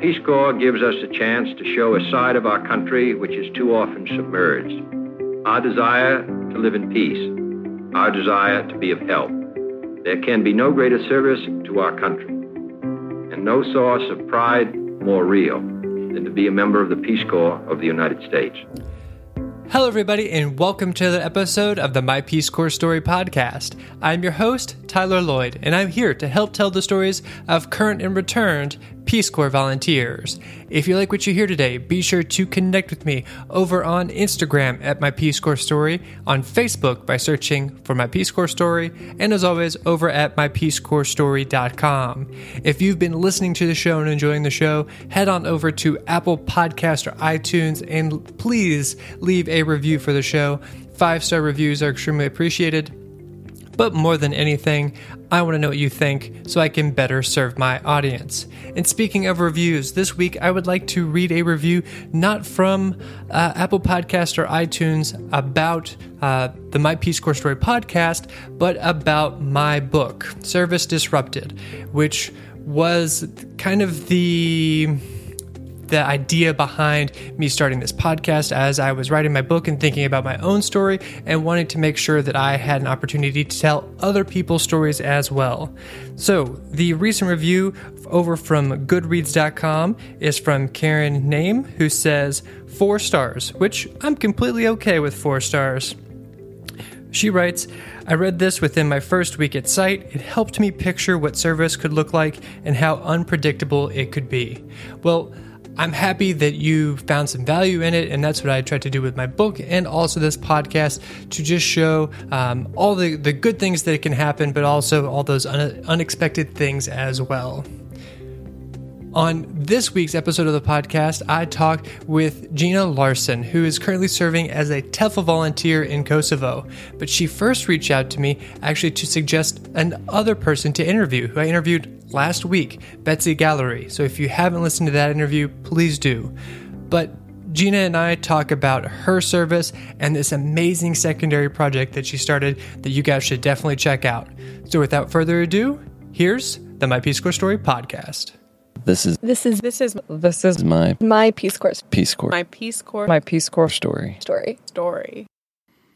Peace Corps gives us a chance to show a side of our country which is too often submerged. Our desire to live in peace, our desire to be of help. There can be no greater service to our country, and no source of pride more real than to be a member of the Peace Corps of the United States. Hello, everybody, and welcome to the episode of the My Peace Corps Story podcast. I'm your host, Tyler Lloyd, and I'm here to help tell the stories of current and returned Peace Corps volunteers. If you like what you hear today, be sure to connect with me over on Instagram at My Peace Corps Story, on Facebook by searching for My Peace Corps Story, and as always, over at MyPeaceCorpsStory.com. If you've been listening to the show and enjoying the show, head on over to Apple Podcast or iTunes and please leave a review for the show. Five star reviews are extremely appreciated. But more than anything, I want to know what you think so I can better serve my audience. And speaking of reviews, this week I would like to read a review not from uh, Apple Podcast or iTunes about uh, the My Peace Corps Story podcast, but about my book, Service Disrupted, which was kind of the the idea behind me starting this podcast as I was writing my book and thinking about my own story and wanting to make sure that I had an opportunity to tell other people's stories as well. So, the recent review over from Goodreads.com is from Karen Name, who says four stars, which I'm completely okay with four stars. She writes, I read this within my first week at site. It helped me picture what service could look like and how unpredictable it could be. Well, I'm happy that you found some value in it, and that's what I tried to do with my book and also this podcast to just show um, all the, the good things that can happen, but also all those un- unexpected things as well. On this week's episode of the podcast, I talked with Gina Larson, who is currently serving as a TEFL volunteer in Kosovo. But she first reached out to me actually to suggest another person to interview, who I interviewed last week, Betsy Gallery. So if you haven't listened to that interview, please do. But Gina and I talk about her service and this amazing secondary project that she started that you guys should definitely check out. So without further ado, here's the My Peace Corps Story podcast. This is This is this is this is my my Peace Corps Peace Corps my Peace Corps my Peace Corps story. story. Story.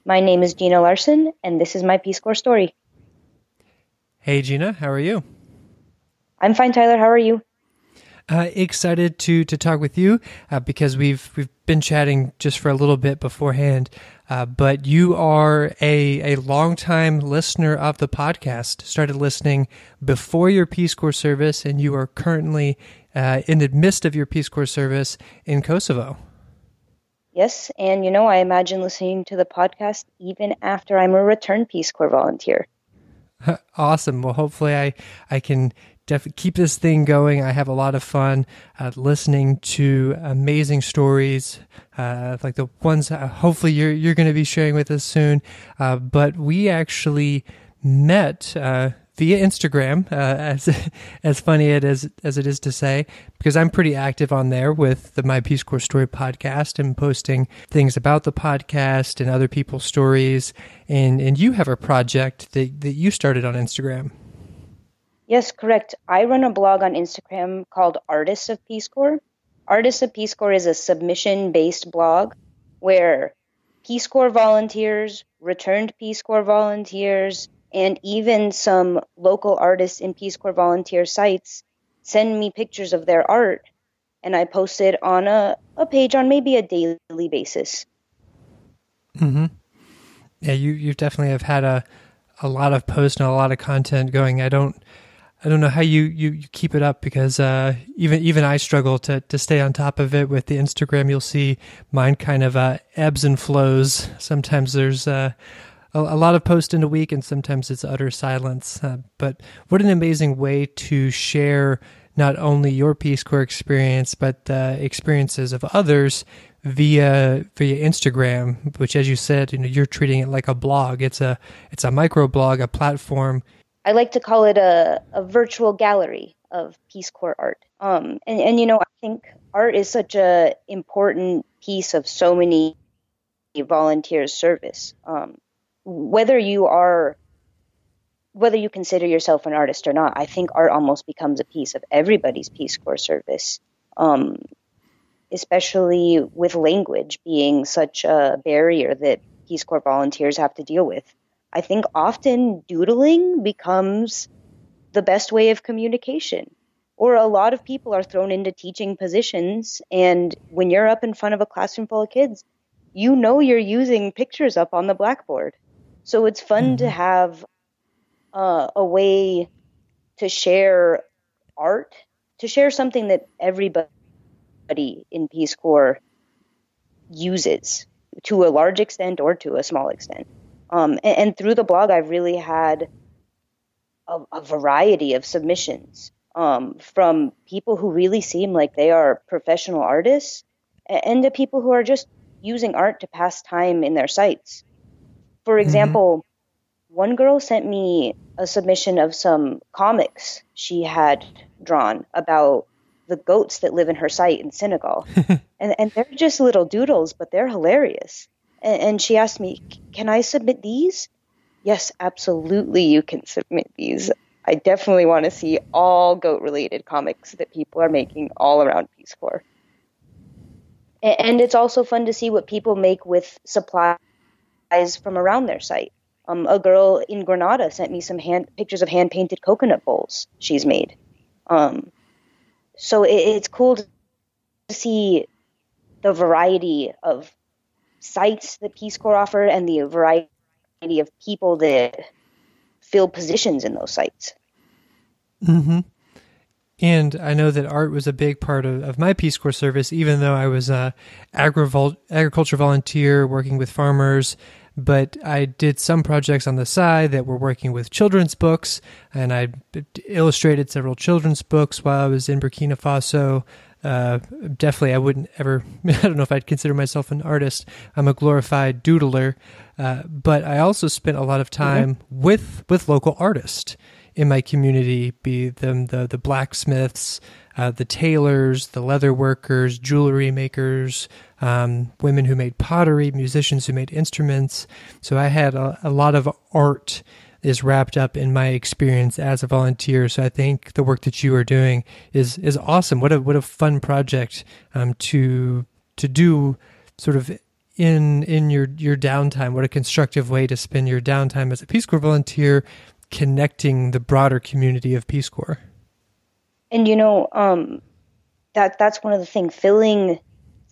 My name is Gina Larson, and this is my Peace Corps story. Hey Gina, how are you? I'm fine, Tyler. How are you? Uh, excited to to talk with you uh, because we've we've been chatting just for a little bit beforehand. Uh, but you are a a longtime listener of the podcast. Started listening before your Peace Corps service, and you are currently uh, in the midst of your Peace Corps service in Kosovo. Yes, and you know, I imagine listening to the podcast even after I'm a returned Peace Corps volunteer. awesome. Well, hopefully, I I can definitely keep this thing going. I have a lot of fun uh, listening to amazing stories, uh, like the ones uh, hopefully you're you're going to be sharing with us soon. Uh, but we actually met uh, via Instagram, uh, as as funny it is as it is to say, because I'm pretty active on there with the My Peace Corps Story podcast and posting things about the podcast and other people's stories. And and you have a project that that you started on Instagram. Yes, correct. I run a blog on Instagram called Artists of Peace Corps. Artists of Peace Corps is a submission based blog where Peace Corps volunteers, returned Peace Corps volunteers, and even some local artists in Peace Corps volunteer sites send me pictures of their art and I post it on a, a page on maybe a daily basis. Mm-hmm. Yeah, you you definitely have had a a lot of posts and a lot of content going. I don't I don't know how you, you, you keep it up because uh, even even I struggle to to stay on top of it with the Instagram. You'll see mine kind of uh, ebbs and flows. Sometimes there's uh, a, a, lot of posts in a week, and sometimes it's utter silence. Uh, but what an amazing way to share not only your Peace Corps experience but the experiences of others via via Instagram, which, as you said, you know you're treating it like a blog. It's a it's a micro blog, a platform I like to call it a, a virtual gallery of Peace Corps art. Um, and, and, you know, I think art is such a important piece of so many volunteers' service. Um, whether you are, whether you consider yourself an artist or not, I think art almost becomes a piece of everybody's Peace Corps service. um, especially with language being such a barrier that Peace Corps volunteers have to deal with. I think often doodling becomes the best way of communication. Or a lot of people are thrown into teaching positions, and when you're up in front of a classroom full of kids, you know you're using pictures up on the blackboard. So it's fun mm-hmm. to have uh, a way to share art, to share something that everybody in Peace Corps uses to a large extent or to a small extent. Um, and, and, through the blog, I've really had a, a variety of submissions um, from people who really seem like they are professional artists and to people who are just using art to pass time in their sites. For mm-hmm. example, mm-hmm. one girl sent me a submission of some comics she had drawn about the goats that live in her site in Senegal. and, and they're just little doodles, but they're hilarious. And, she asked me, Can I submit these? Yes, absolutely, you can submit these. I definitely want to see all goat related comics that people are making all around Peace Corps. And it's also fun to see what people make with supplies from around their site. Um, a girl in Grenada sent me some hand pictures of hand painted coconut bowls she's made. Um, so it, it's cool to see the variety of sites that Peace Corps offer and the variety of people that fill positions in those sites. Mm-hmm. And I know that art was a big part of, of my Peace Corps service, even though I was a agri- agriculture volunteer working with farmers. But I did some projects on the side that were working with children's books, and I illustrated several children's books while I was in Burkina Faso. Uh, definitely, I wouldn't ever. I don't know if I'd consider myself an artist. I'm a glorified doodler, uh, but I also spent a lot of time mm-hmm. with with local artists in my community. Be them the the blacksmiths, uh, the tailors, the leather workers, jewelry makers, um, women who made pottery, musicians who made instruments. So I had a, a lot of art is wrapped up in my experience as a volunteer. So I think the work that you are doing is is awesome. What a what a fun project um, to to do, sort of in in your your downtime. What a constructive way to spend your downtime as a Peace Corps volunteer, connecting the broader community of Peace Corps. And you know, um, that that's one of the things filling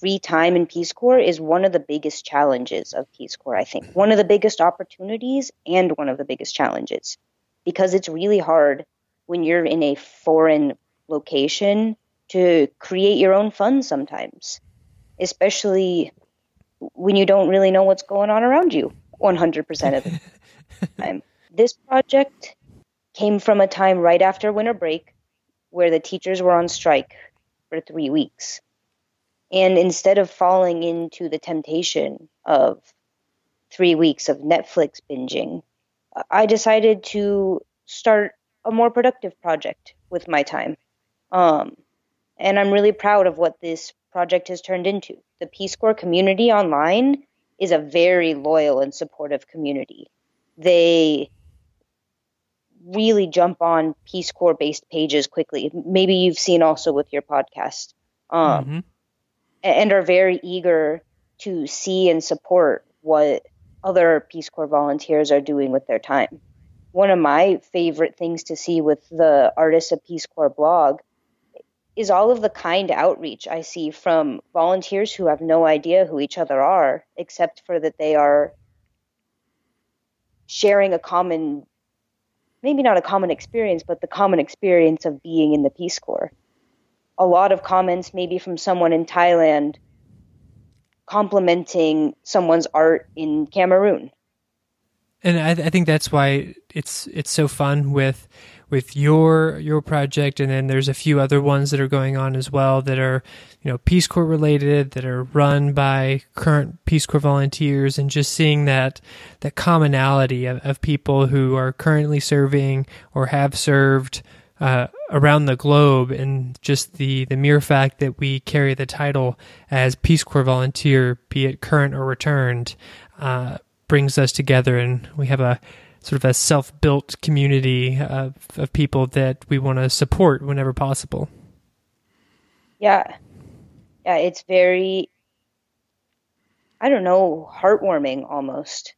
free time in Peace Corps is one of the biggest challenges of Peace Corps, I think. One of the biggest opportunities and one of the biggest challenges. Because it's really hard when you're in a foreign location to create your own fun sometimes, especially when you don't really know what's going on around you 100% of the time. This project came from a time right after winter break where the teachers were on strike for three weeks. And instead of falling into the temptation of three weeks of Netflix binging, I decided to start a more productive project with my time. Um, and I'm really proud of what this project has turned into. The Peace Corps community online is a very loyal and supportive community. They really jump on Peace Corps based pages quickly. Maybe you've seen also with your podcast. Um, mm-hmm and are very eager to see and support what other Peace Corps volunteers are doing with their time. One of my favorite things to see with the Artists of Peace Corps blog is all of the kind outreach I see from volunteers who have no idea who each other are, except for that they are sharing a common, maybe not a common experience, but the common experience of being in the Peace Corps a lot of comments, maybe from someone in Thailand, complimenting someone's art in Cameroon. And I, I, think that's why it's it's so fun with with your your project, and then there's a few other ones that are going on as well that are you know Peace Corps related, that are run by current Peace Corps volunteers, and just seeing that that commonality of, of people who are currently serving or have served uh, around the globe, and just the the mere fact that we carry the title as Peace Corps volunteer, be it current or returned, uh, brings us together, and we have a sort of a self built community of, of people that we want to support whenever possible. Yeah. Yeah, it's very I don't know, heartwarming almost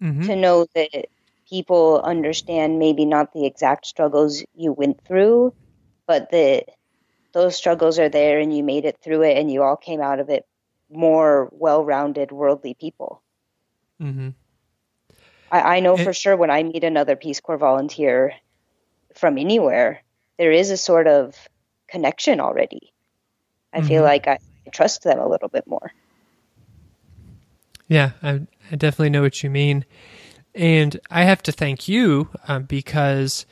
hmm to know that people understand maybe not the exact struggles you went through, but that those struggles are there and you made it through it and you all came out of it more well-rounded worldly people. Mm-hmm. I, I know It- for sure when I meet another Peace Corps volunteer from anywhere, there is a sort of connection already. I feel Mhm. like I trust them a little bit more. Yeah, I, I definitely know what you mean. And I have to thank you um, because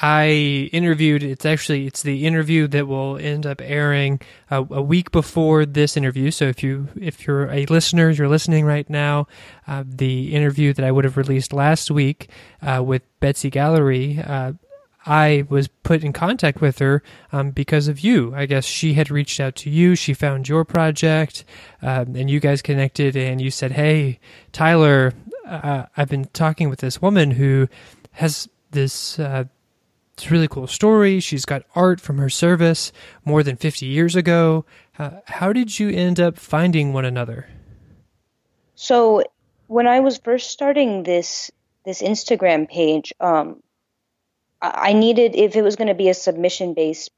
I interviewed. It's actually it's the interview that will end up airing a, a week before this interview. So if you if you're a listener, you're listening right now. Uh, the interview that I would have released last week uh, with Betsy Gallery. Uh, I was put in contact with her um, because of you. I guess she had reached out to you. She found your project, um, and you guys connected. And you said, "Hey, Tyler, uh, I've been talking with this woman who has this." Uh, really cool story. She's got art from her service more than 50 years ago. Uh, how did you end up finding one another? So when I was first starting this this Instagram page, um, I I needed if it was going to be a submission based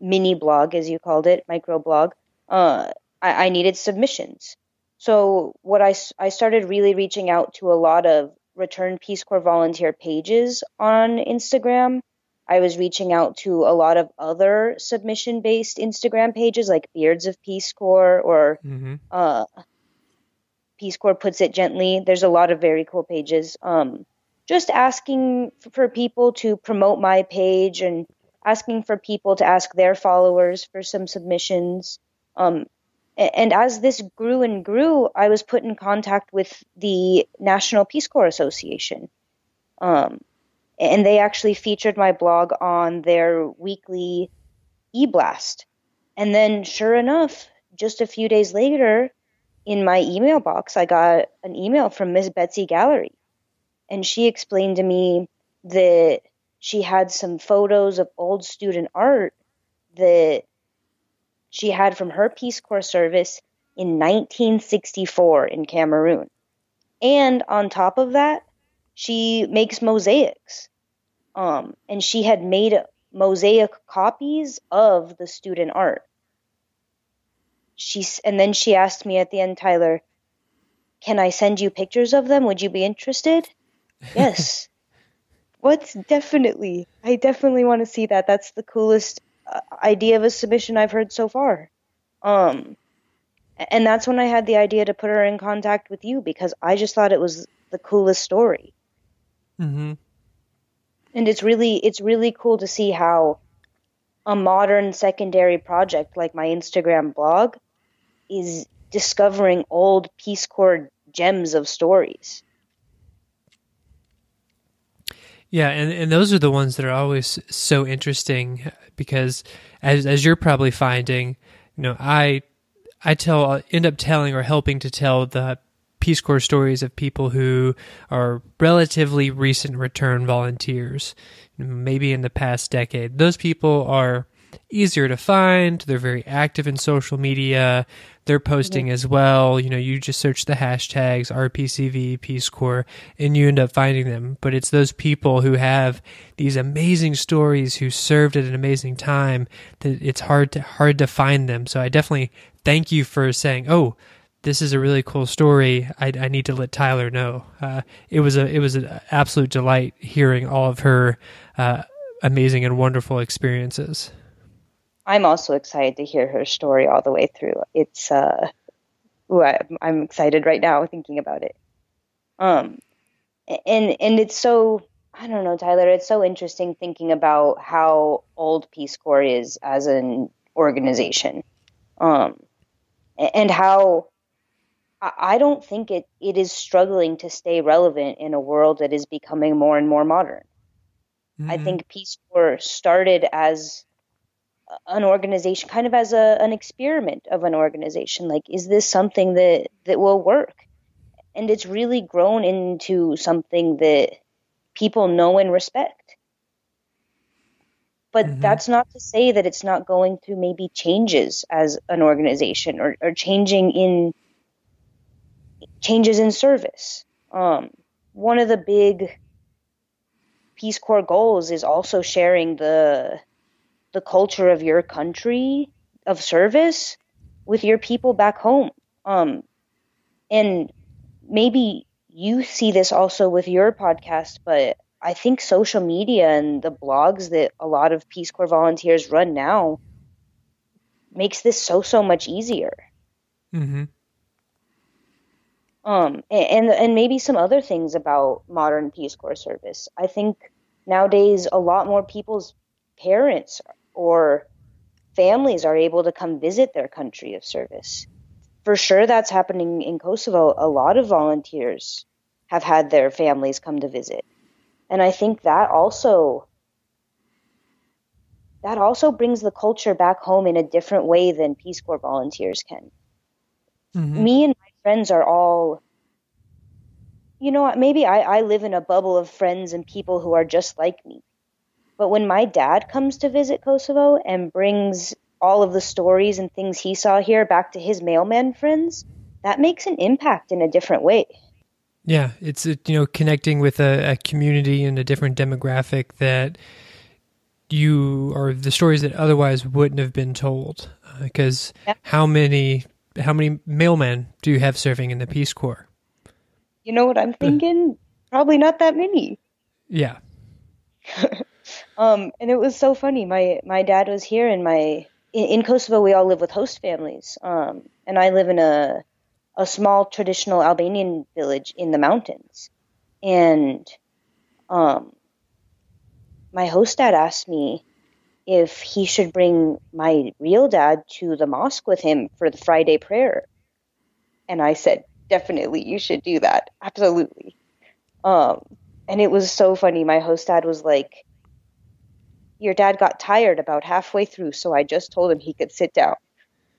mini blog, as you called it, micro blog. Uh, I, I needed submissions. So what I I started really reaching out to a lot of return Peace Corps volunteer pages on Instagram. I was reaching out to a lot of other submission based Instagram pages like Beards of Peace Corps or Mm-hmm. uh, Peace Corps puts it gently. There's a lot of very cool pages. Um, just asking for people to promote my page and asking for people to ask their followers for some submissions. Um, and as this grew and grew, I was put in contact with the National Peace Corps Association. Um, and they actually featured my blog on their weekly e blast. And then, sure enough, just a few days later, in my email box, I got an email from Miss Betsy Gallery. And she explained to me that she had some photos of old student art that she had from her Peace Corps service in 1964 in Cameroon. And on top of that, she makes mosaics. Um, and she had made mosaic copies of the student art. She's and then she asked me at the end tyler can i send you pictures of them? Would you be interested? Yes. What's definitely i definitely want to see that. That's the coolest idea of a submission i've heard so far um and that's when i had the idea to put her in contact with you because i just thought it was the coolest story Mm-hmm. and it's really it's really cool to see how a modern secondary project like my Instagram blog is discovering old Peace Corps gems of stories. Yeah, and, and those are the ones that are always so interesting because as as you're probably finding, you know, I I tell end up telling or helping to tell the Peace Corps stories of people who are relatively recent return volunteers, maybe in the past decade. Those people are easier to find. They're very active in social media. They're posting as well. You know, you just search the hashtags RPCV, Peace Corps, and you end up finding them. But it's those people who have these amazing stories, who served at an amazing time, that it's hard to hard to find them. So I definitely thank you for saying, "Oh, this is a really cool story. I, I need to let Tyler know." Uh, it was a it was an absolute delight hearing all of her uh, amazing and wonderful experiences. I'm also excited to hear her story all the way through. It's uh, ooh, I, I'm excited right now thinking about it. Um, and and it's so I don't know, Tyler. It's so interesting thinking about how old Peace Corps is as an organization, um, and how I I don't think it, it is struggling to stay relevant in a world that is becoming more and more modern. I Mhm. think Peace Corps started as an organization, kind of as a, an experiment of an organization. Like, is this something that, that will work? And it's really grown into something that people know and respect. But Mhm. that's not to say that it's not going through maybe changes as an organization or, or changing in changes in service. Um, one of the big Peace Corps goals is also sharing the the culture of your country of service with your people back home. Um, and maybe you see this also with your podcast, but I think social media and the blogs that a lot of Peace Corps volunteers run now makes this so so much easier. Mm-hmm. Um, and and maybe some other things about modern Peace Corps service. I think nowadays a lot more people's parents or families are able to come visit their country of service. For sure, that's happening in Kosovo. A lot of volunteers have had their families come to visit, and I think that also that also brings the culture back home in a different way than Peace Corps volunteers can Mm-hmm. me and my friends are all you know what, maybe I, I live in a bubble of friends and people who are just like me but when my dad comes to visit kosovo and brings all of the stories and things he saw here back to his mailman friends that makes an impact in a different way Yeah, it's uh, you know connecting with a, a community and a different demographic that you or the stories that otherwise wouldn't have been told. Because Yep. how many how many mailmen do you have serving in the Peace Corps? you know what i'm thinking probably not that many Yeah. Um, and it was so funny. My my dad was here, and my in, in Kosovo we all live with host families. Um, and I live in a a small traditional Albanian village in the mountains. And um, my host dad asked me if he should bring my real dad to the mosque with him for the Friday prayer. And I said, definitely, you should do that. Absolutely. Um, and it was so funny. My host dad was like, Your dad got tired about halfway through, so I just told him he could sit down.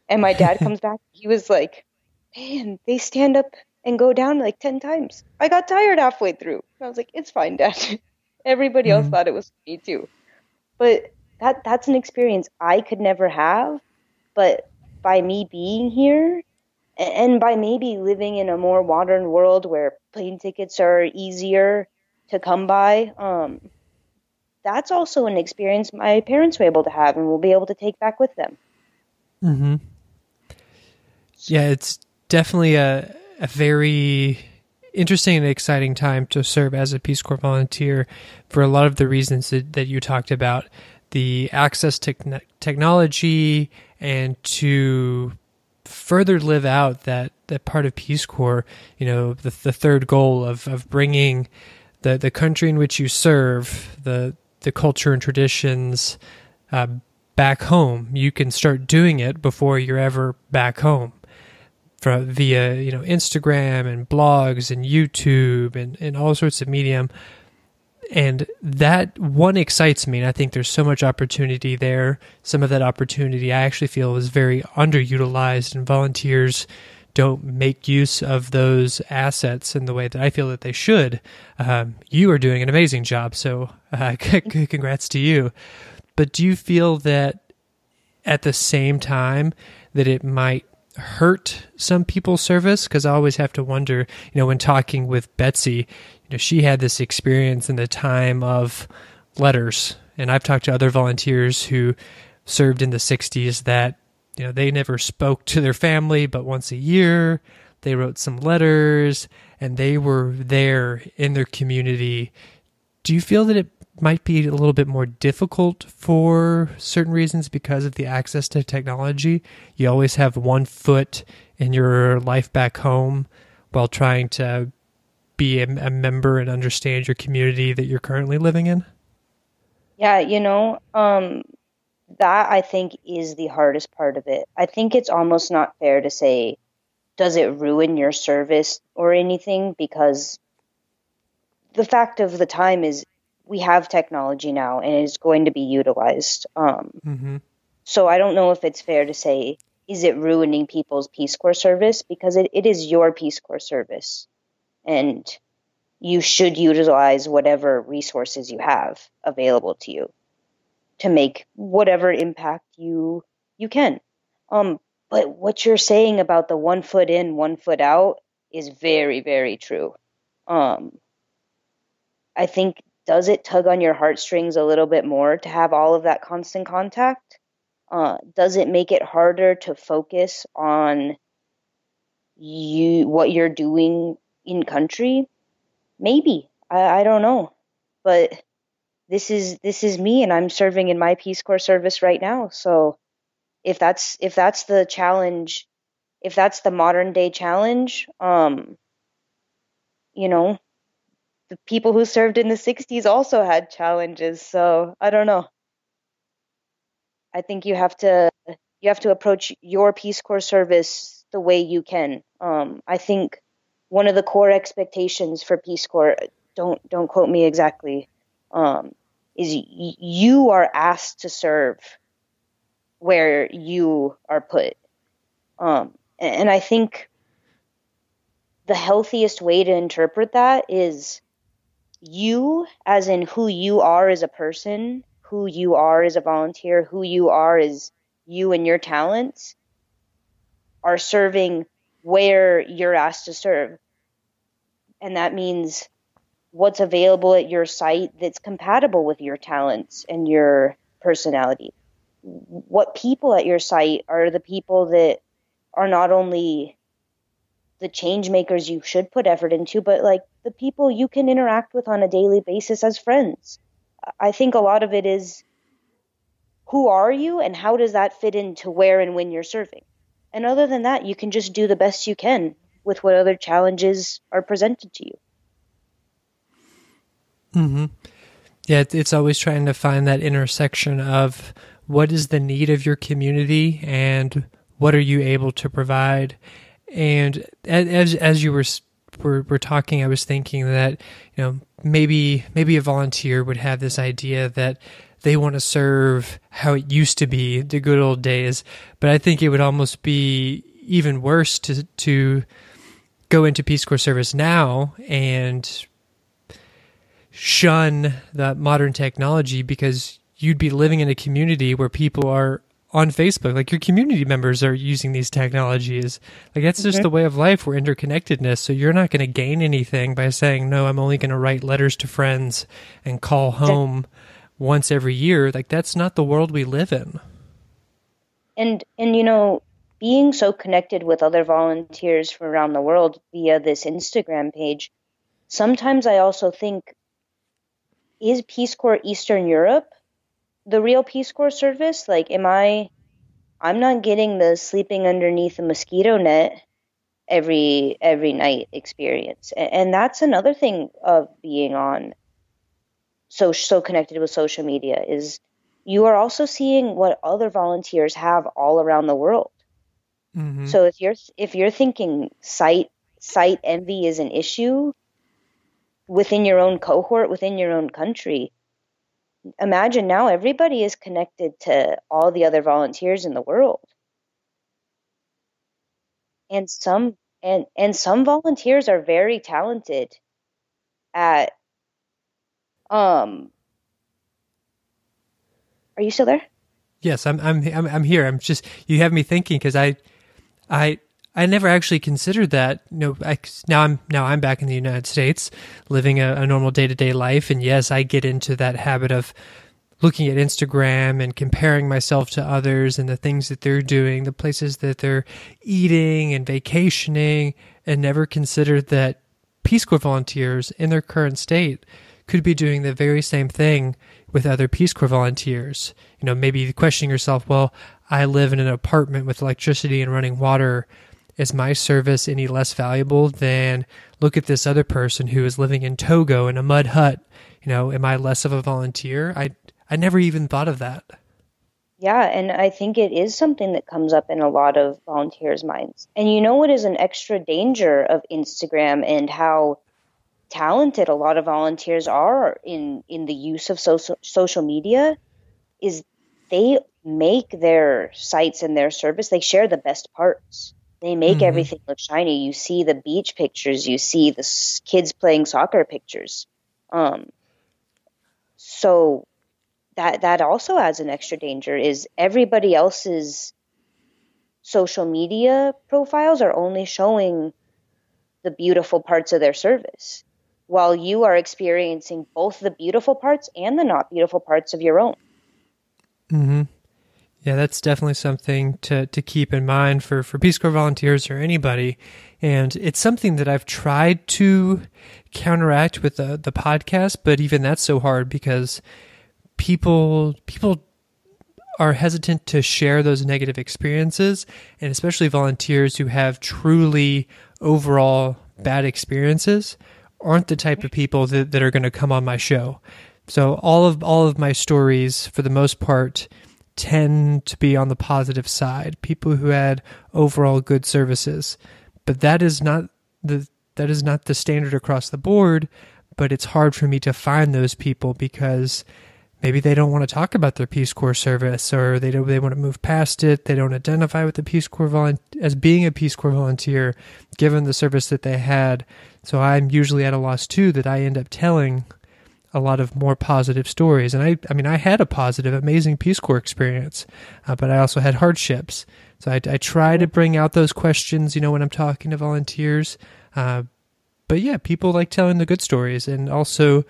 And my dad comes back, he was like, Man, they stand up and go down like 10 times. I got tired halfway through. I was like, It's fine, dad. Everybody else Mhm. thought it was me too. But that that's an experience I could never have. But by me being here, and by maybe living in a more modern world where plane tickets are easier to come by, um, that's also an experience my parents were able to have and will be able to take back with them. Mm-hmm. Yeah, it's definitely a a very interesting and exciting time to serve as a Peace Corps volunteer for a lot of the reasons that, that you talked about the access to techn- technology and to further live out that, that part of Peace Corps, you know, the, the third goal of, of bringing the, the country in which you serve, the, the culture and traditions uh, back home. You can start doing it before you're ever back home from via you know Instagram and blogs and YouTube and, and all sorts of medium. And that one excites me, and I think there's so much opportunity there. Some of that opportunity I actually feel is very underutilized, and volunteers don't make use of those assets in the way that I feel that they should. Um, you are doing an amazing job, so uh, congrats to you. But do you feel that at the same time that it might hurt some people's service because I always have to wonder, you know, when talking with Betsy, you know, she had this experience in the time of letters, and I've talked to other volunteers who served in the 60s that, you know, they never spoke to their family but once a year. They wrote some letters and they were there in their community. Do you feel that it might be a little bit more difficult for certain reasons because of the access to technology. You always have one foot in your life back home while trying to be a, a member and understand your community that you're currently living in. Yeah, you know, um, that I think is the hardest part of it. I think it's almost not fair to say, does it ruin your service or anything? Because the fact of the time is we have technology now and it's going to be utilized. Um, Mm-hmm. so I don't know if it's fair to say, is it ruining people's Peace Corps service? Because it, it is your Peace Corps service. And you should utilize whatever resources you have available to you. To make whatever impact you you can. Um, but what you're saying about the one foot in, one foot out is very, very true. Um, I think does it tug on your heartstrings a little bit more to have all of that constant contact? Uh, does it make it harder to focus on you what you're doing in country? Maybe I, I don't know, but this is this is me, and I'm serving in my Peace Corps service right now. So if that's if that's the challenge, if that's the modern day challenge, um, you know, the people who served in the 60s also had challenges. So I don't know. I think you have to you have to approach your Peace Corps service the way you can. Um, I think one of the core expectations for Peace Corps don't don't quote me exactly um, is y- you are asked to serve where you are put. Um, and I think the healthiest way to interpret that is you, as in who you are as a person, who you are as a volunteer, who you are as you and your talents, are serving where you're asked to serve. And that means what's available at your site that's compatible with your talents and your personality. What people at your site are the people that are not only the change makers you should put effort into, but like the people you can interact with on a daily basis as friends. I think a lot of it is who are you and how does that fit into where and when you're serving? And other than that, you can just do the best you can with what other challenges are presented to you. Mm-hmm. Yeah, it's always trying to find that intersection of what is the need of your community and what are you able to provide. And as as you were were, were talking, I was thinking that you know maybe maybe a volunteer would have this idea that they want to serve how it used to be the good old days, but I think it would almost be even worse to to go into Peace Corps service now and shun that modern technology because you'd be living in a community where people are on Facebook. Like your community members are using these technologies. Like that's just the way of life. We're interconnectedness. So you're not going to gain anything by saying, no, I'm only going to write letters to friends and call home once every year. Like that's not the world we live in. And, and, you know, being so connected with other volunteers from around the world via this Instagram page, sometimes I also think is Peace Corps Eastern Europe the real Peace Corps service? Like, am I? I'm not getting the sleeping underneath a mosquito net every every night experience, and that's another thing of being on so so connected with social media is you are also seeing what other volunteers have all around the world. Mm-hmm. So if you're if you're thinking site site envy is an issue within your own cohort, within your own country, imagine now everybody is connected to all the other volunteers in the world. And some and and some volunteers are very talented at um Are you still there? Yes, I'm I'm I'm, I'm here. I'm just you have me thinking cuz I I I never actually considered that. You know, I, now I'm now I'm back in the United States, living a, a normal day to day life, and yes, I get into that habit of looking at Instagram and comparing myself to others and the things that they're doing, the places that they're eating and vacationing, and never considered that Peace Corps volunteers in their current state could be doing the very same thing with other Peace Corps volunteers. You know, maybe questioning yourself, well, I live in an apartment with electricity and running water is my service any less valuable than look at this other person who is living in Togo in a mud hut? You know, am I less of a volunteer? I I never even thought of that. Yeah, and I think it is something that comes up in a lot of volunteers' minds. And you know what is an extra danger of Instagram and how talented a lot of volunteers are in in the use of social social media is they make their sites and their service they share the best parts they make mm-hmm. everything look shiny. You see the beach pictures, you see the kids playing soccer pictures. Um, so that that also adds an extra danger is everybody else's social media profiles are only showing the beautiful parts of their service while you are experiencing both the beautiful parts and the not beautiful parts of your own Mm-hmm. Yeah, that's definitely something to, to keep in mind for, for Peace Corps volunteers or anybody. And it's something that I've tried to counteract with the, the podcast, but even that's so hard because people people are hesitant to share those negative experiences and especially volunteers who have truly overall bad experiences aren't the type of people that, that are going to come on my show. So all of all of my stories, for the most part, tend to be on the positive side. People who had overall good services, but that is not the that is not the standard across the board. But it's hard for me to find those people because maybe they don't want to talk about their Peace Corps service, or they don't they want to move past it. They don't identify with the Peace Corps volun- as being a Peace Corps volunteer, given the service that they had. So I'm usually at a loss too that I end up telling a lot of more positive stories. And I, I mean, I had a positive, amazing Peace Corps experience, uh, but I also had hardships. So I, I, try to bring out those questions, you know, when I'm talking to volunteers. Uh, but yeah, people like telling the good stories and also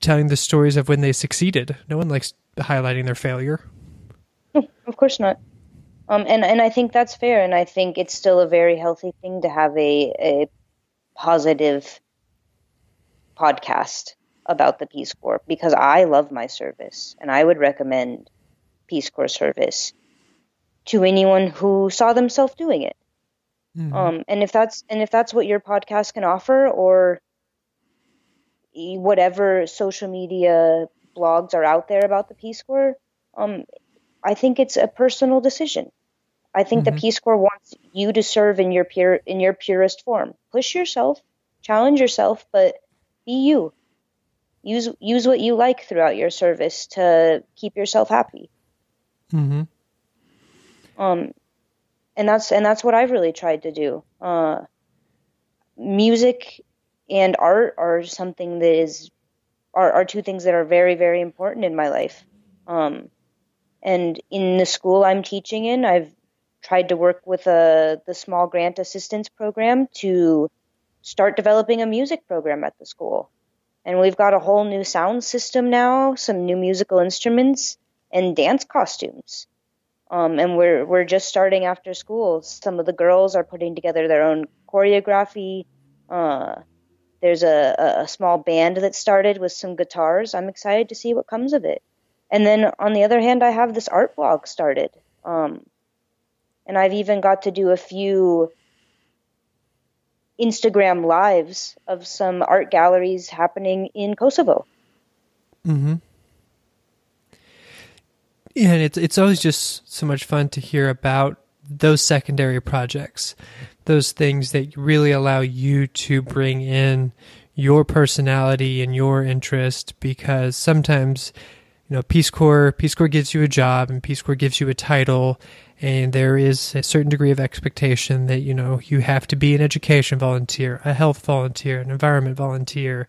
telling the stories of when they succeeded. No one likes highlighting their failure. Of course not. Um, and and I think that's fair, and I think it's still a very healthy thing to have a a positive podcast about the Peace Corps because I love my service and I would recommend Peace Corps service to anyone who saw themselves doing it. Mm-hmm. Um, and if that's and if that's what your podcast can offer, or whatever social media blogs are out there about the Peace Corps, um, I think it's a personal decision. I think mm-hmm. the Peace Corps wants you to serve in your pure in your purest form. Push yourself, challenge yourself, but be you use use what you like throughout your service to keep yourself happy. Mm-hmm. Um, and that's and that's what I've really tried to do. Uh, music and art are something that is are, are two things that are very very important in my life. Um, and in the school I'm teaching in, I've tried to work with a, the small grant assistance program to start developing a music program at the school and we've got a whole new sound system now, some new musical instruments, and dance costumes. Um, and we're we're just starting after school. Some of the girls are putting together their own choreography. Uh, there's a, a small band that started with some guitars. I'm excited to see what comes of it. And then on the other hand, I have this art blog started. Um, and I've even got to do a few Instagram lives of some art galleries happening in Kosovo. Mm-hmm. Yeah, and it's it's always just so much fun to hear about those secondary projects, those things that really allow you to bring in your personality and your interest because sometimes you know peace corps peace corps gives you a job and peace corps gives you a title and there is a certain degree of expectation that you know you have to be an education volunteer a health volunteer an environment volunteer.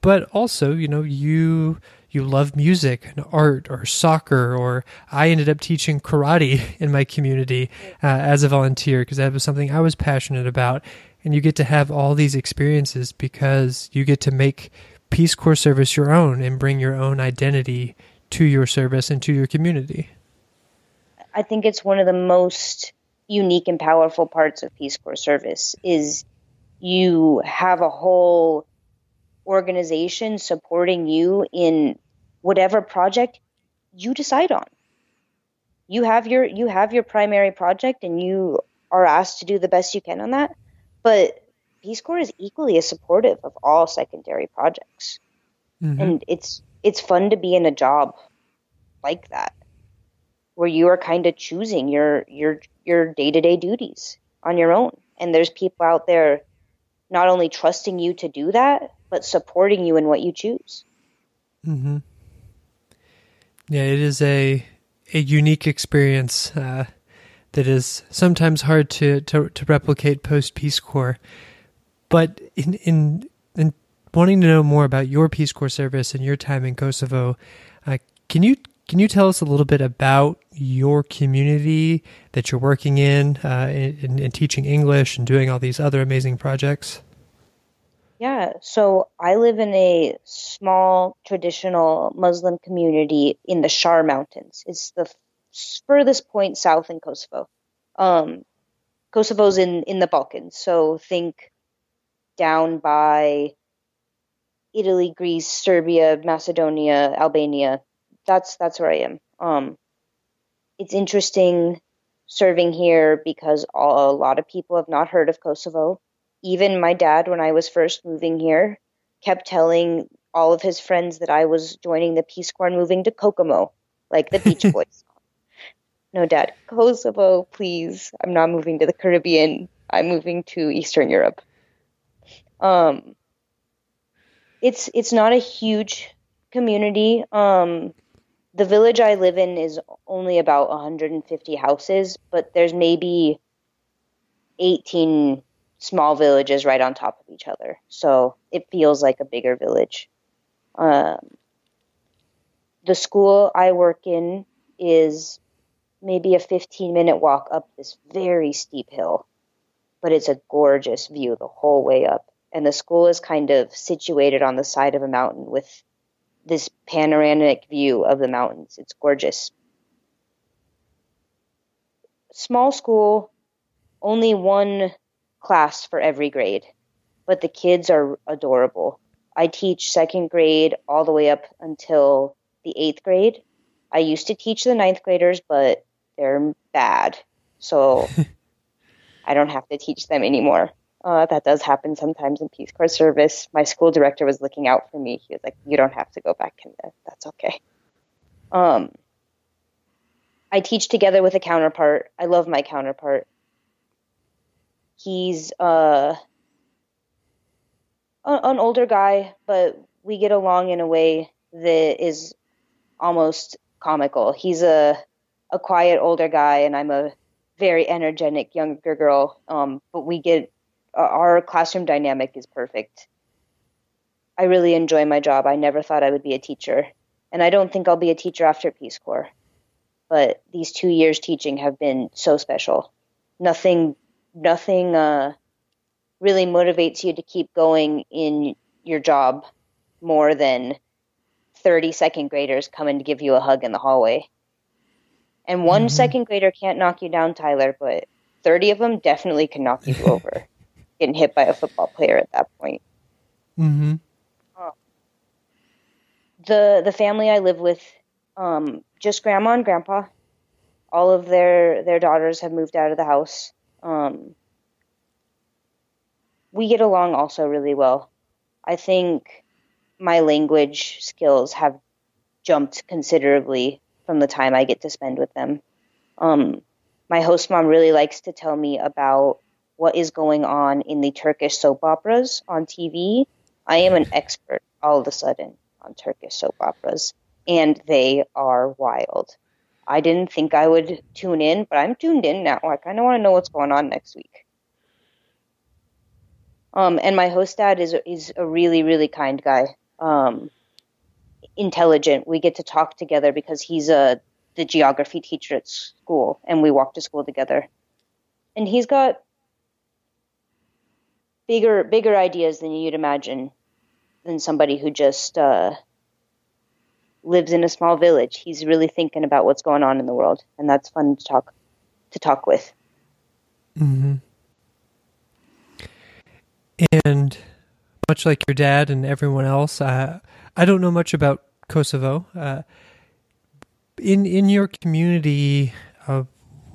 But also you know you you love music and art or soccer or i ended up teaching karate in my community uh, as a volunteer because that was something i was passionate about. And you get to have all these experiences because you get to make peace corps service your own and bring your own identity to your service and to your community I think it's one of the most unique and powerful parts of Peace Corps service is you have a whole organization supporting you in whatever project you decide on. You have your you have your primary project and you are asked to do the best you can on that. But Peace Corps is equally as supportive of all secondary projects. Mm-hmm. And it's it's fun to be in a job like that where you are kind of choosing your your your day-to-day duties on your own. And there's people out there not only trusting you to do that but supporting you in what you choose. Mm-hmm. yeah it is a a unique experience uh, that is sometimes hard to to, to replicate post peace corps. But in in in wanting to know more about your peace corps service and your time in kosovo uh, can you can you tell us a little bit about your community that you're working in, uh, in, in teaching English and doing all these other amazing projects? Yeah, so I live in a small traditional Muslim community in the Shar Mountains. It's the furthest point south in Kosovo. Um, Kosovo's in, in the Balkans, so think down by Italy, Greece, Serbia, Macedonia, Albania. That's that's where I am. Um, it's interesting serving here because a lot of people have not heard of Kosovo. Even my dad, when I was first moving here, kept telling all of his friends that I was joining the Peace Corps and moving to Kokomo, like the Beach Boys. no, Dad, Kosovo, please. I'm not moving to the Caribbean. I'm moving to Eastern Europe. Um, it's it's not a huge community. Um, the village I live in is only about 150 houses, but there's maybe 18 small villages right on top of each other. So it feels like a bigger village. Um, the school I work in is maybe a 15 minute walk up this very steep hill, but it's a gorgeous view the whole way up. And the school is kind of situated on the side of a mountain with this panoramic view of the mountains. It's gorgeous. Small school, only one class for every grade, but the kids are adorable. I teach second grade all the way up until the eighth grade. I used to teach the ninth graders, but they're bad. So I don't have to teach them anymore. Uh, that does happen sometimes in Peace Corps service. My school director was looking out for me. He was like, "You don't have to go back in there. That's okay." Um, I teach together with a counterpart. I love my counterpart. He's uh, an older guy, but we get along in a way that is almost comical. He's a a quiet older guy, and I'm a very energetic younger girl. Um, but we get our classroom dynamic is perfect. I really enjoy my job. I never thought I would be a teacher, and I don't think I'll be a teacher after Peace Corps. But these two years teaching have been so special. Nothing, nothing uh, really motivates you to keep going in your job more than 30 second graders coming to give you a hug in the hallway. And one mm-hmm. second grader can't knock you down, Tyler, but 30 of them definitely can knock you over getting hit by a football player at that point. Mm-hmm. Um, the the family I live with, um, just grandma and grandpa. All of their their daughters have moved out of the house. Um, we get along also really well. I think my language skills have jumped considerably from the time I get to spend with them. Um, my host mom really likes to tell me about what is going on in the Turkish soap operas on TV. I am an expert all of a sudden on Turkish soap operas, and they are wild. I didn't think I would tune in, but I'm tuned in now. I kind of want to know what's going on next week. Um, and my host dad is is a really really kind guy, um, intelligent. We get to talk together because he's a the geography teacher at school, and we walk to school together. And he's got bigger bigger ideas than you'd imagine than somebody who just uh, lives in a small village. He's really thinking about what's going on in the world, and that's fun to talk to talk with. Mm-hmm. And much like your dad and everyone else, I don't know much about Kosovo. Uh, in in your community,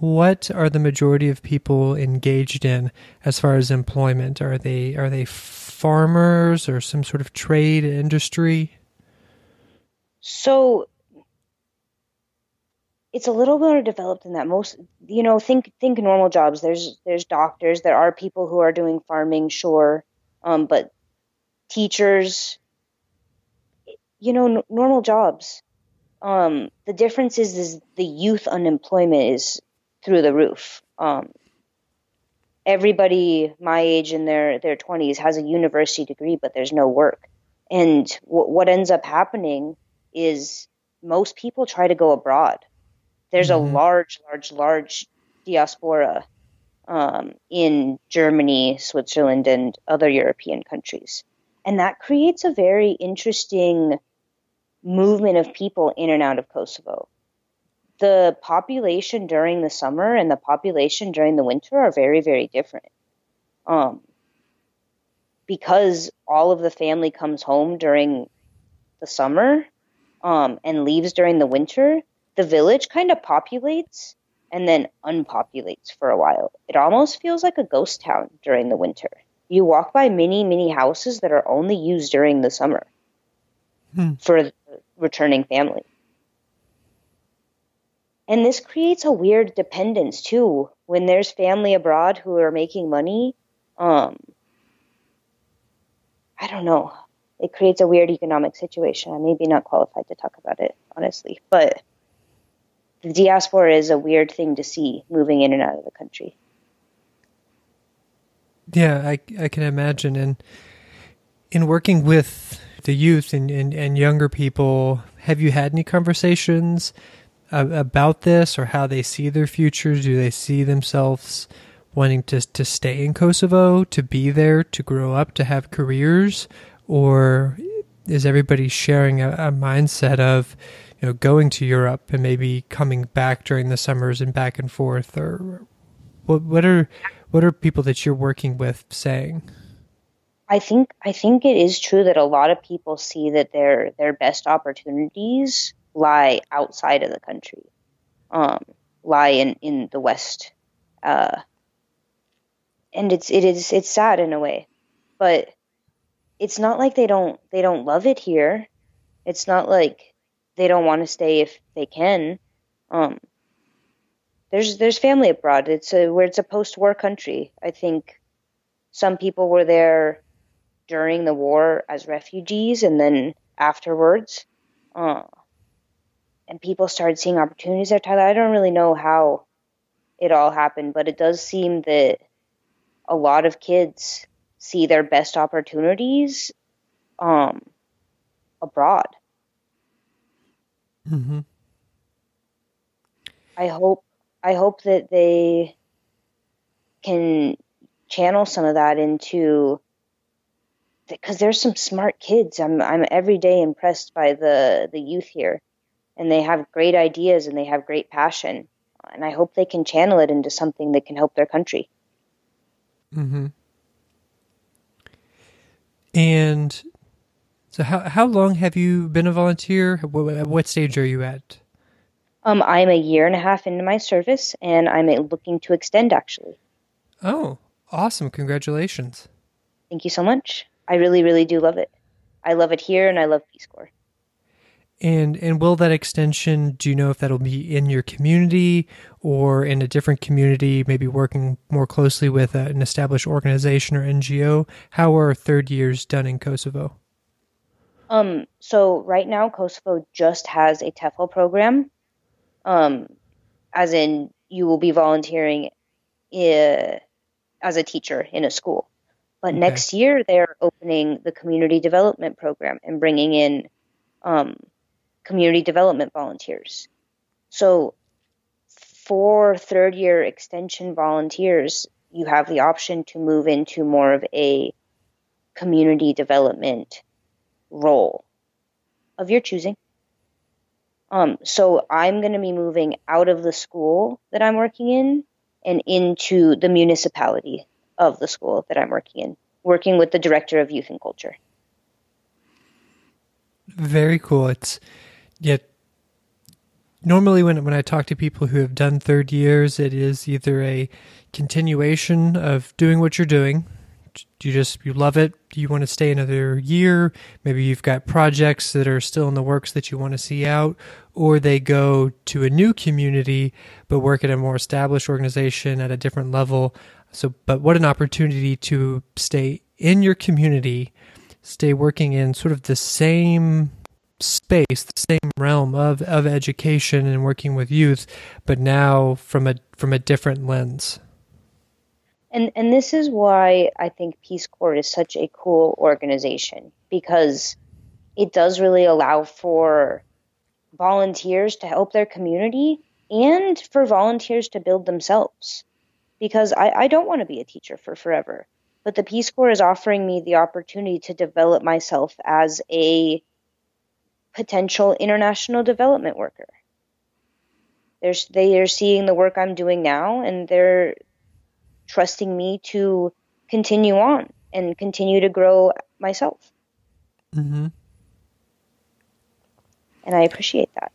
what are the majority of people engaged in as far as employment? Are they are they farmers or some sort of trade industry? So it's a little more developed than that. Most you know, think think normal jobs. There's there's doctors. There are people who are doing farming, sure, um, but teachers, you know, n- normal jobs. Um, the difference is is the youth unemployment is through the roof. Um, everybody my age in their their 20s has a university degree, but there's no work. And w- what ends up happening is most people try to go abroad. There's Mhm. a large, large, large diaspora um, in Germany, Switzerland, and other European countries. And that creates a very interesting movement of people in and out of Kosovo. The population during the summer and the population during the winter are very, very different. Um, because all of the family comes home during the summer um, and leaves during the winter, the village kind of populates and then unpopulates for a while. It almost feels like a ghost town during the winter. You walk by many, many houses that are only used during the summer Hmm. for the returning family. And this creates a weird dependence too. When there's family abroad who are making money, um, I don't know. It creates a weird economic situation. I may be not qualified to talk about it, honestly, but the diaspora is a weird thing to see moving in and out of the country. Yeah, I, I can imagine. And in working with the youth and, and, and younger people, have you had any conversations about this or how they see their futures? Do they see themselves wanting to, to stay in Kosovo, to be there, to grow up, to have careers? Or is everybody sharing a, a mindset of, you know, going to Europe and maybe coming back during the summers and back and forth? Or what, what are what are people that you're working with saying? I think I think it is true that a lot of people see that their their best opportunities lie outside of the country, um, lie in in the West, uh, and it's it is it's sad in a way, but it's not like they don't they don't love it here. It's not like they don't want to stay if they can. Um, there's there's family abroad. It's a where it's a post-war country. I think some people were there during the war as refugees and then afterwards. Uh, and people started seeing opportunities there, Tyler. I don't really know how it all happened, but it does seem that a lot of kids see their best opportunities um, abroad. Mm-hmm. I hope I hope that they can channel some of that into because there's some smart kids. I'm I'm every day impressed by the the youth here, and they have great ideas and they have great passion, and I hope they can channel it into something that can help their country. Mm-hmm. And so, how how long have you been a volunteer? What, what stage are you at? Um, I'm a year and a half into my service, and I'm looking to extend. Actually, Oh, awesome! Congratulations. thank you so much. I really, really do love it. I love it here, and I love Peace Corps. And and will that extension? Do you know if that'll be in your community or in a different community? Maybe working more closely with an established organization or NGO. How are third years done in Kosovo? Um, so right now, Kosovo just has a TEFL program, um, as in you will be volunteering uh, as a teacher in a school. But Okay. next year, they're opening the community development program and bringing in um, community development volunteers. So for third year extension volunteers, you have the option to move into more of a community development role of your choosing. Um, so I'm going to be moving out of the school that I'm working in and into the municipality of the school that I'm working in, working with the director of youth and culture. Very cool. It's yet normally when when I talk to people who have done third years, it is either a continuation of doing what you're doing. Do you just you love it. Do you want to stay another year. Maybe you've got projects that are still in the works that you want to see out, or they go to a new community but work at a more established organization at a different level. So, but what an opportunity to stay in your community stay working in sort of the same space, the same realm of, of education and working with youth, but now from a from a different lens. And and this is why I think Peace Corps is such a cool organization because it does really allow for volunteers to help their community and for volunteers to build themselves. Because I, I don't want to be a teacher for forever. But the Peace Corps is offering me the opportunity to develop myself as a potential international development worker. They're, they are seeing the work I'm doing now and they're trusting me to continue on and continue to grow myself. Mm-hmm. And I appreciate that.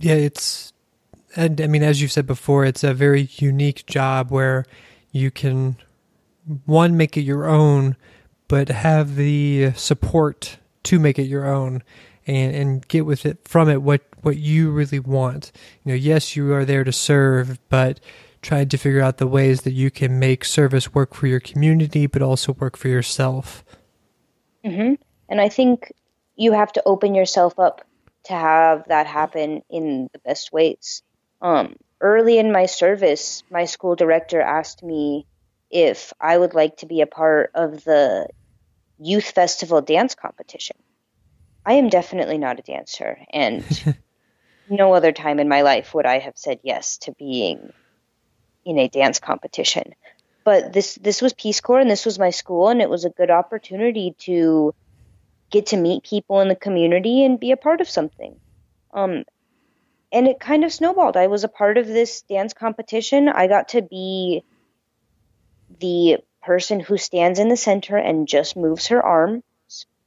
Yeah, it's, and I mean, as you said before, it's a very unique job where you can, one, make it your own, but have the support to make it your own and, and get with it from it what, what you really want. You know, yes, you are there to serve, but trying to figure out the ways that you can make service work for your community, but also work for yourself. hmm And I think you have to open yourself up to have that happen in the best ways. Um, early in my service, my school director asked me if I would like to be a part of the youth festival dance competition. I am definitely not a dancer, and no other time in my life would I have said yes to being in a dance competition. But this this was Peace Corps, and this was my school, and it was a good opportunity to get to meet people in the community and be a part of something. Um, and it kind of snowballed. I was a part of this dance competition. I got to be the person who stands in the center and just moves her arms.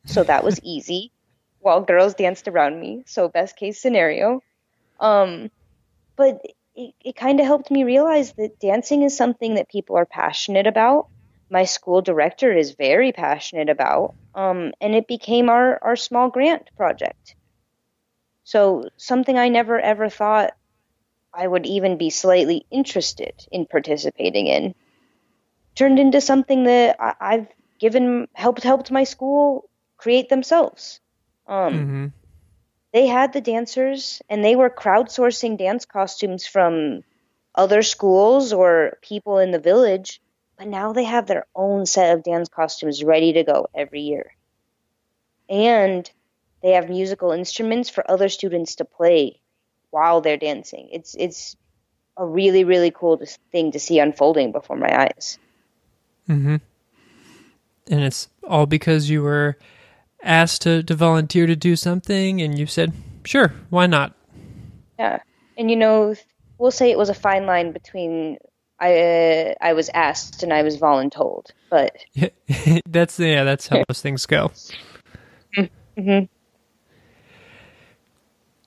So that was easy while girls danced around me. So best case scenario. Um, but it, it kind of helped me realize that dancing is something that people are passionate about. My school director is very passionate about. Um, and it became our, our small grant project. So something I never ever thought I would even be slightly interested in participating in turned into something that I, I've given helped helped my school create themselves. Um, Mm-hmm. They had the dancers, and they were crowdsourcing dance costumes from other schools or people in the village. But now they have their own set of dance costumes ready to go every year, and they have musical instruments for other students to play while they're dancing. It's it's a really really cool thing to see unfolding before my eyes. Mm-hmm. And it's all because you were asked to, to volunteer to do something and you said, sure, why not? Yeah, and you know, we'll say it was a fine line between I uh, I was asked and I was voluntold, but that's yeah, that's how those things go. Mhm.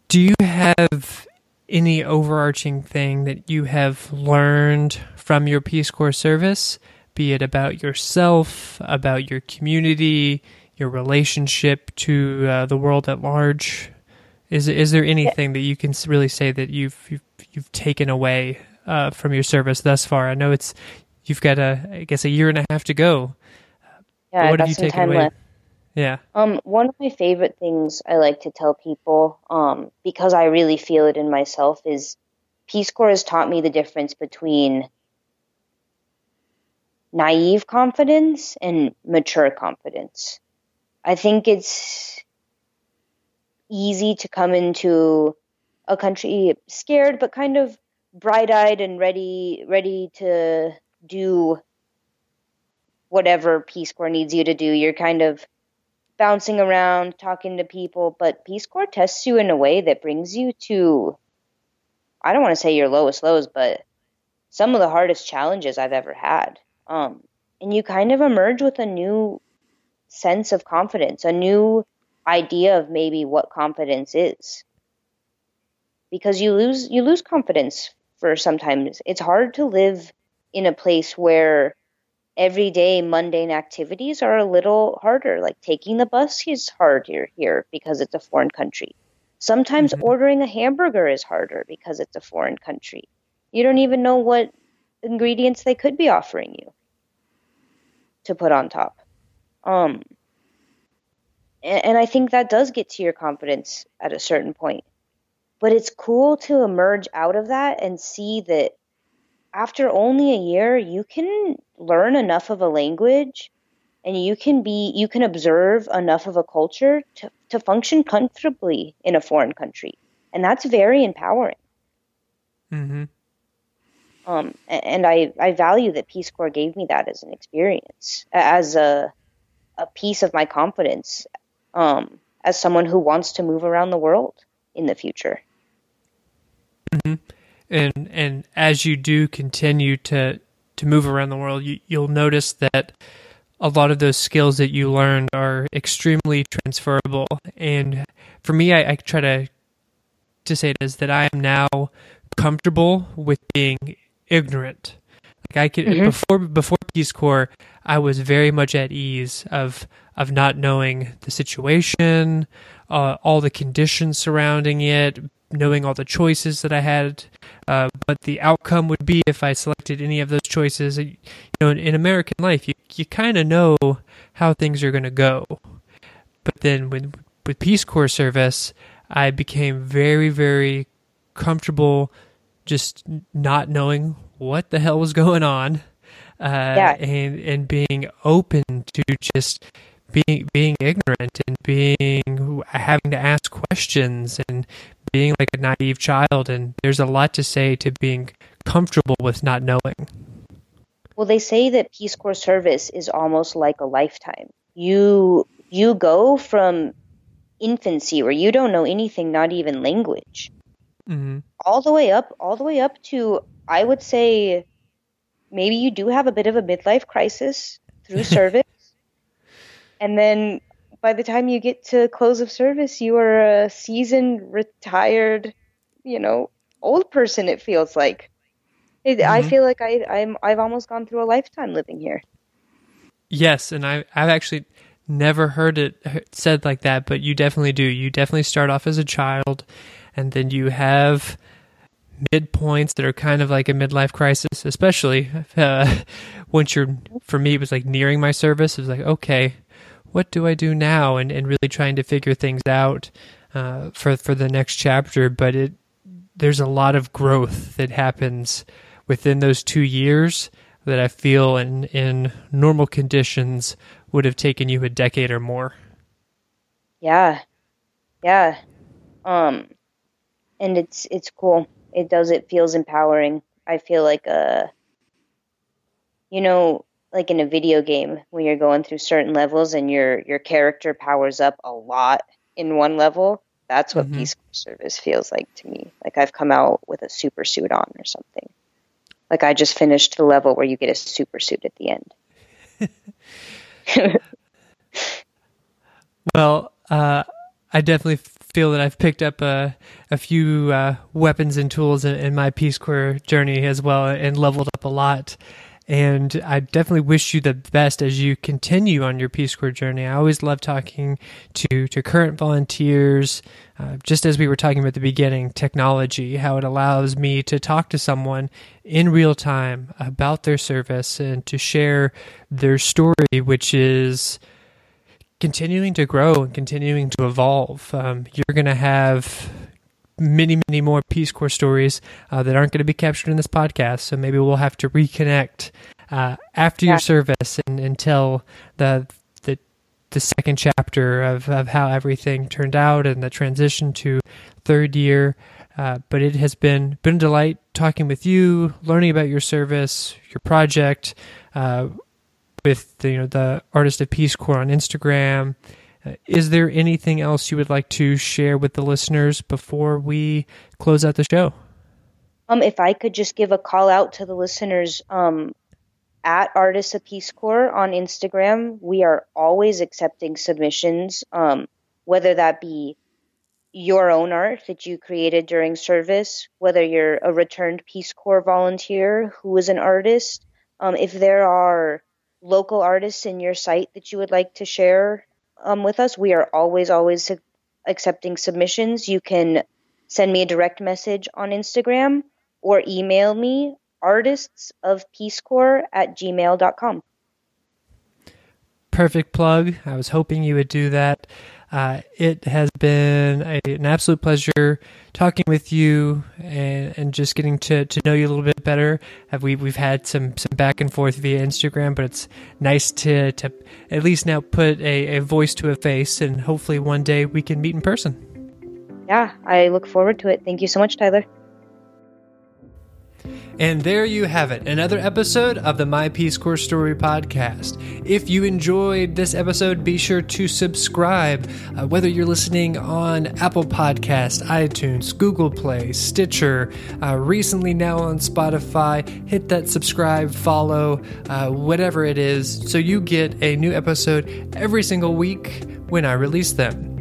Do you have any overarching thing that you have learned from your Peace Corps service, be it about yourself, about your community, your relationship to uh, the world at large? Is is there anything that you can really say that you've you've, you've taken away uh, from your service thus far? I know it's you've got a I guess a year and a half to go. yeah, what have you taken away? left. Yeah. Um, one of my favorite things I like to tell people, um, because I really feel it in myself, is Peace Corps has taught me the difference between naive confidence and mature confidence. I think it's easy to come into a country scared but kind of bright-eyed and ready ready to do whatever Peace Corps needs you to do. You're kind of bouncing around, talking to people, but Peace Corps tests you in a way that brings you to I don't want to say your lowest lows, but some of the hardest challenges I've ever had. Um, and you kind of emerge with a new sense of confidence, a new idea of maybe what confidence is. Because you lose you lose confidence for sometimes. It's hard to live in a place where everyday mundane activities are a little harder. Like taking the bus is harder here because it's a foreign country. Sometimes Mhm. ordering a hamburger is harder because it's a foreign country. You don't even know what ingredients they could be offering you to put on top. Um, and, and I think that does get to your confidence at a certain point. But it's cool to emerge out of that and see that after only a year, you can learn enough of a language and you can be you can observe enough of a culture to, to function comfortably in a foreign country, and that's very empowering. Mm-hmm. Um, and I, I value that Peace Corps gave me that as an experience, as a a piece of my confidence, um, as someone who wants to move around the world in the future. and and as you do continue to to move around the world, you, you'll notice that a lot of those skills that you learned are extremely transferable. And for me, I, I try to to say it is that I am now comfortable with being ignorant. Like I could before before Peace Corps, I was very much at ease of of not knowing the situation, uh, all the conditions surrounding it, knowing all the choices that I had, uh, but the outcome would be if I selected any of those choices. You know, in, in American life, you you kind of know how things are going to go, but then with with Peace Corps service, I became very very comfortable just not knowing what the hell was going on uh, Yeah. and and being open to just being being ignorant and being having to ask questions and being like a naive child and there's a lot to say to being comfortable with not knowing Well, they say that Peace Corps service is almost like a lifetime. You you go from infancy where you don't know anything, not even language, mm-hmm. all the way up, all the way up to I would say maybe you do have a bit of a midlife crisis through service, and then by the time you get to close of service, you are a seasoned, retired, you know, old person. It feels like. It, I Mhm. feel like I, I'm I've almost gone through a lifetime living here. yes and I I've actually never heard it said like that but you definitely do you definitely start off as a child and then you have midpoints that are kind of like a midlife crisis especially uh, once you're for me it was like nearing my service it was like okay what do I do now and, and really trying to figure things out uh, for for the next chapter but it there's a lot of growth that happens within those two years that I feel in in normal conditions would have taken you a decade or more. Yeah. Yeah. Um and it's it's cool. It does it feels empowering. I feel like uh you know, like in a video game when you're going through certain levels and your your character powers up a lot in one level. That's what Mhm. Peace Corps service feels like to me. Like I've come out with a super suit on or something. Like I just finished the level where you get a super suit at the end. Well, uh, I definitely feel that I've picked up a a few uh, weapons and tools in, in my Peace Corps journey as well, and leveled up a lot. And I definitely wish you the best as you continue on your Peace Corps journey. I always love talking to to current volunteers. Uh, just as we were talking about at the beginning, technology, how it allows me to talk to someone in real time about their service and to share their story, which is continuing to grow and continuing to evolve. Um, you're going to have many, many more Peace Corps stories uh, that aren't going to be captured in this podcast. So maybe we'll have to reconnect uh, after Yeah. your service and, and tell the the the second chapter of, of how everything turned out and the transition to third year. Uh, but it has been been a delight talking with you, learning about your service, your project, uh, with the, you know the artist of Peace Corps on Instagram. Uh, is there anything else you would like to share with the listeners before we close out the show? Um, if I could just give a call out to the listeners, um, at Artists of Peace Corps on Instagram, we are always accepting submissions, um, whether that be your own art that you created during service, whether you're a returned Peace Corps volunteer who is an artist, um, if there are local artists in your site that you would like to share um, with us, we are always, always accepting submissions. You can send me a direct message on Instagram or email me artists of peace corps at gmail.com Perfect plug. I was hoping you would do that. Uh, it has been a, an absolute pleasure talking with you and, and just getting to, to know you a little bit better. Have we we've had some some back and forth via Instagram, but it's nice to to at least now put a, a voice to a face, and hopefully one day we can meet in person. Yeah, I look forward to it. Thank you so much, Tyler. And there you have it, another episode of the My Peace Corps Story podcast. If you enjoyed this episode, be sure to subscribe, uh, whether you're listening on Apple Podcast, iTunes, Google Play, Stitcher, uh, recently now on Spotify. Hit that subscribe, follow, uh, whatever it is, so you get a new episode every single week when I release them.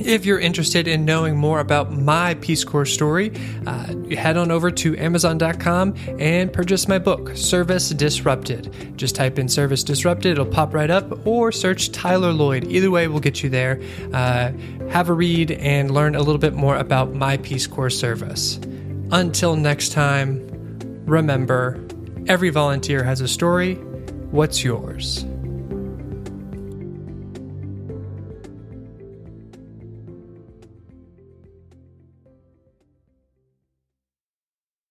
If you're interested in knowing more about my Peace Corps story, uh, head on over to Amazon.com and purchase my book, Service Disrupted. Just type in Service Disrupted, it'll pop right up, or search Tyler Lloyd. Either way we'll get you there. Uh, have a read and learn a little bit more about my Peace Corps service. Until next time, remember every volunteer has a story. What's yours?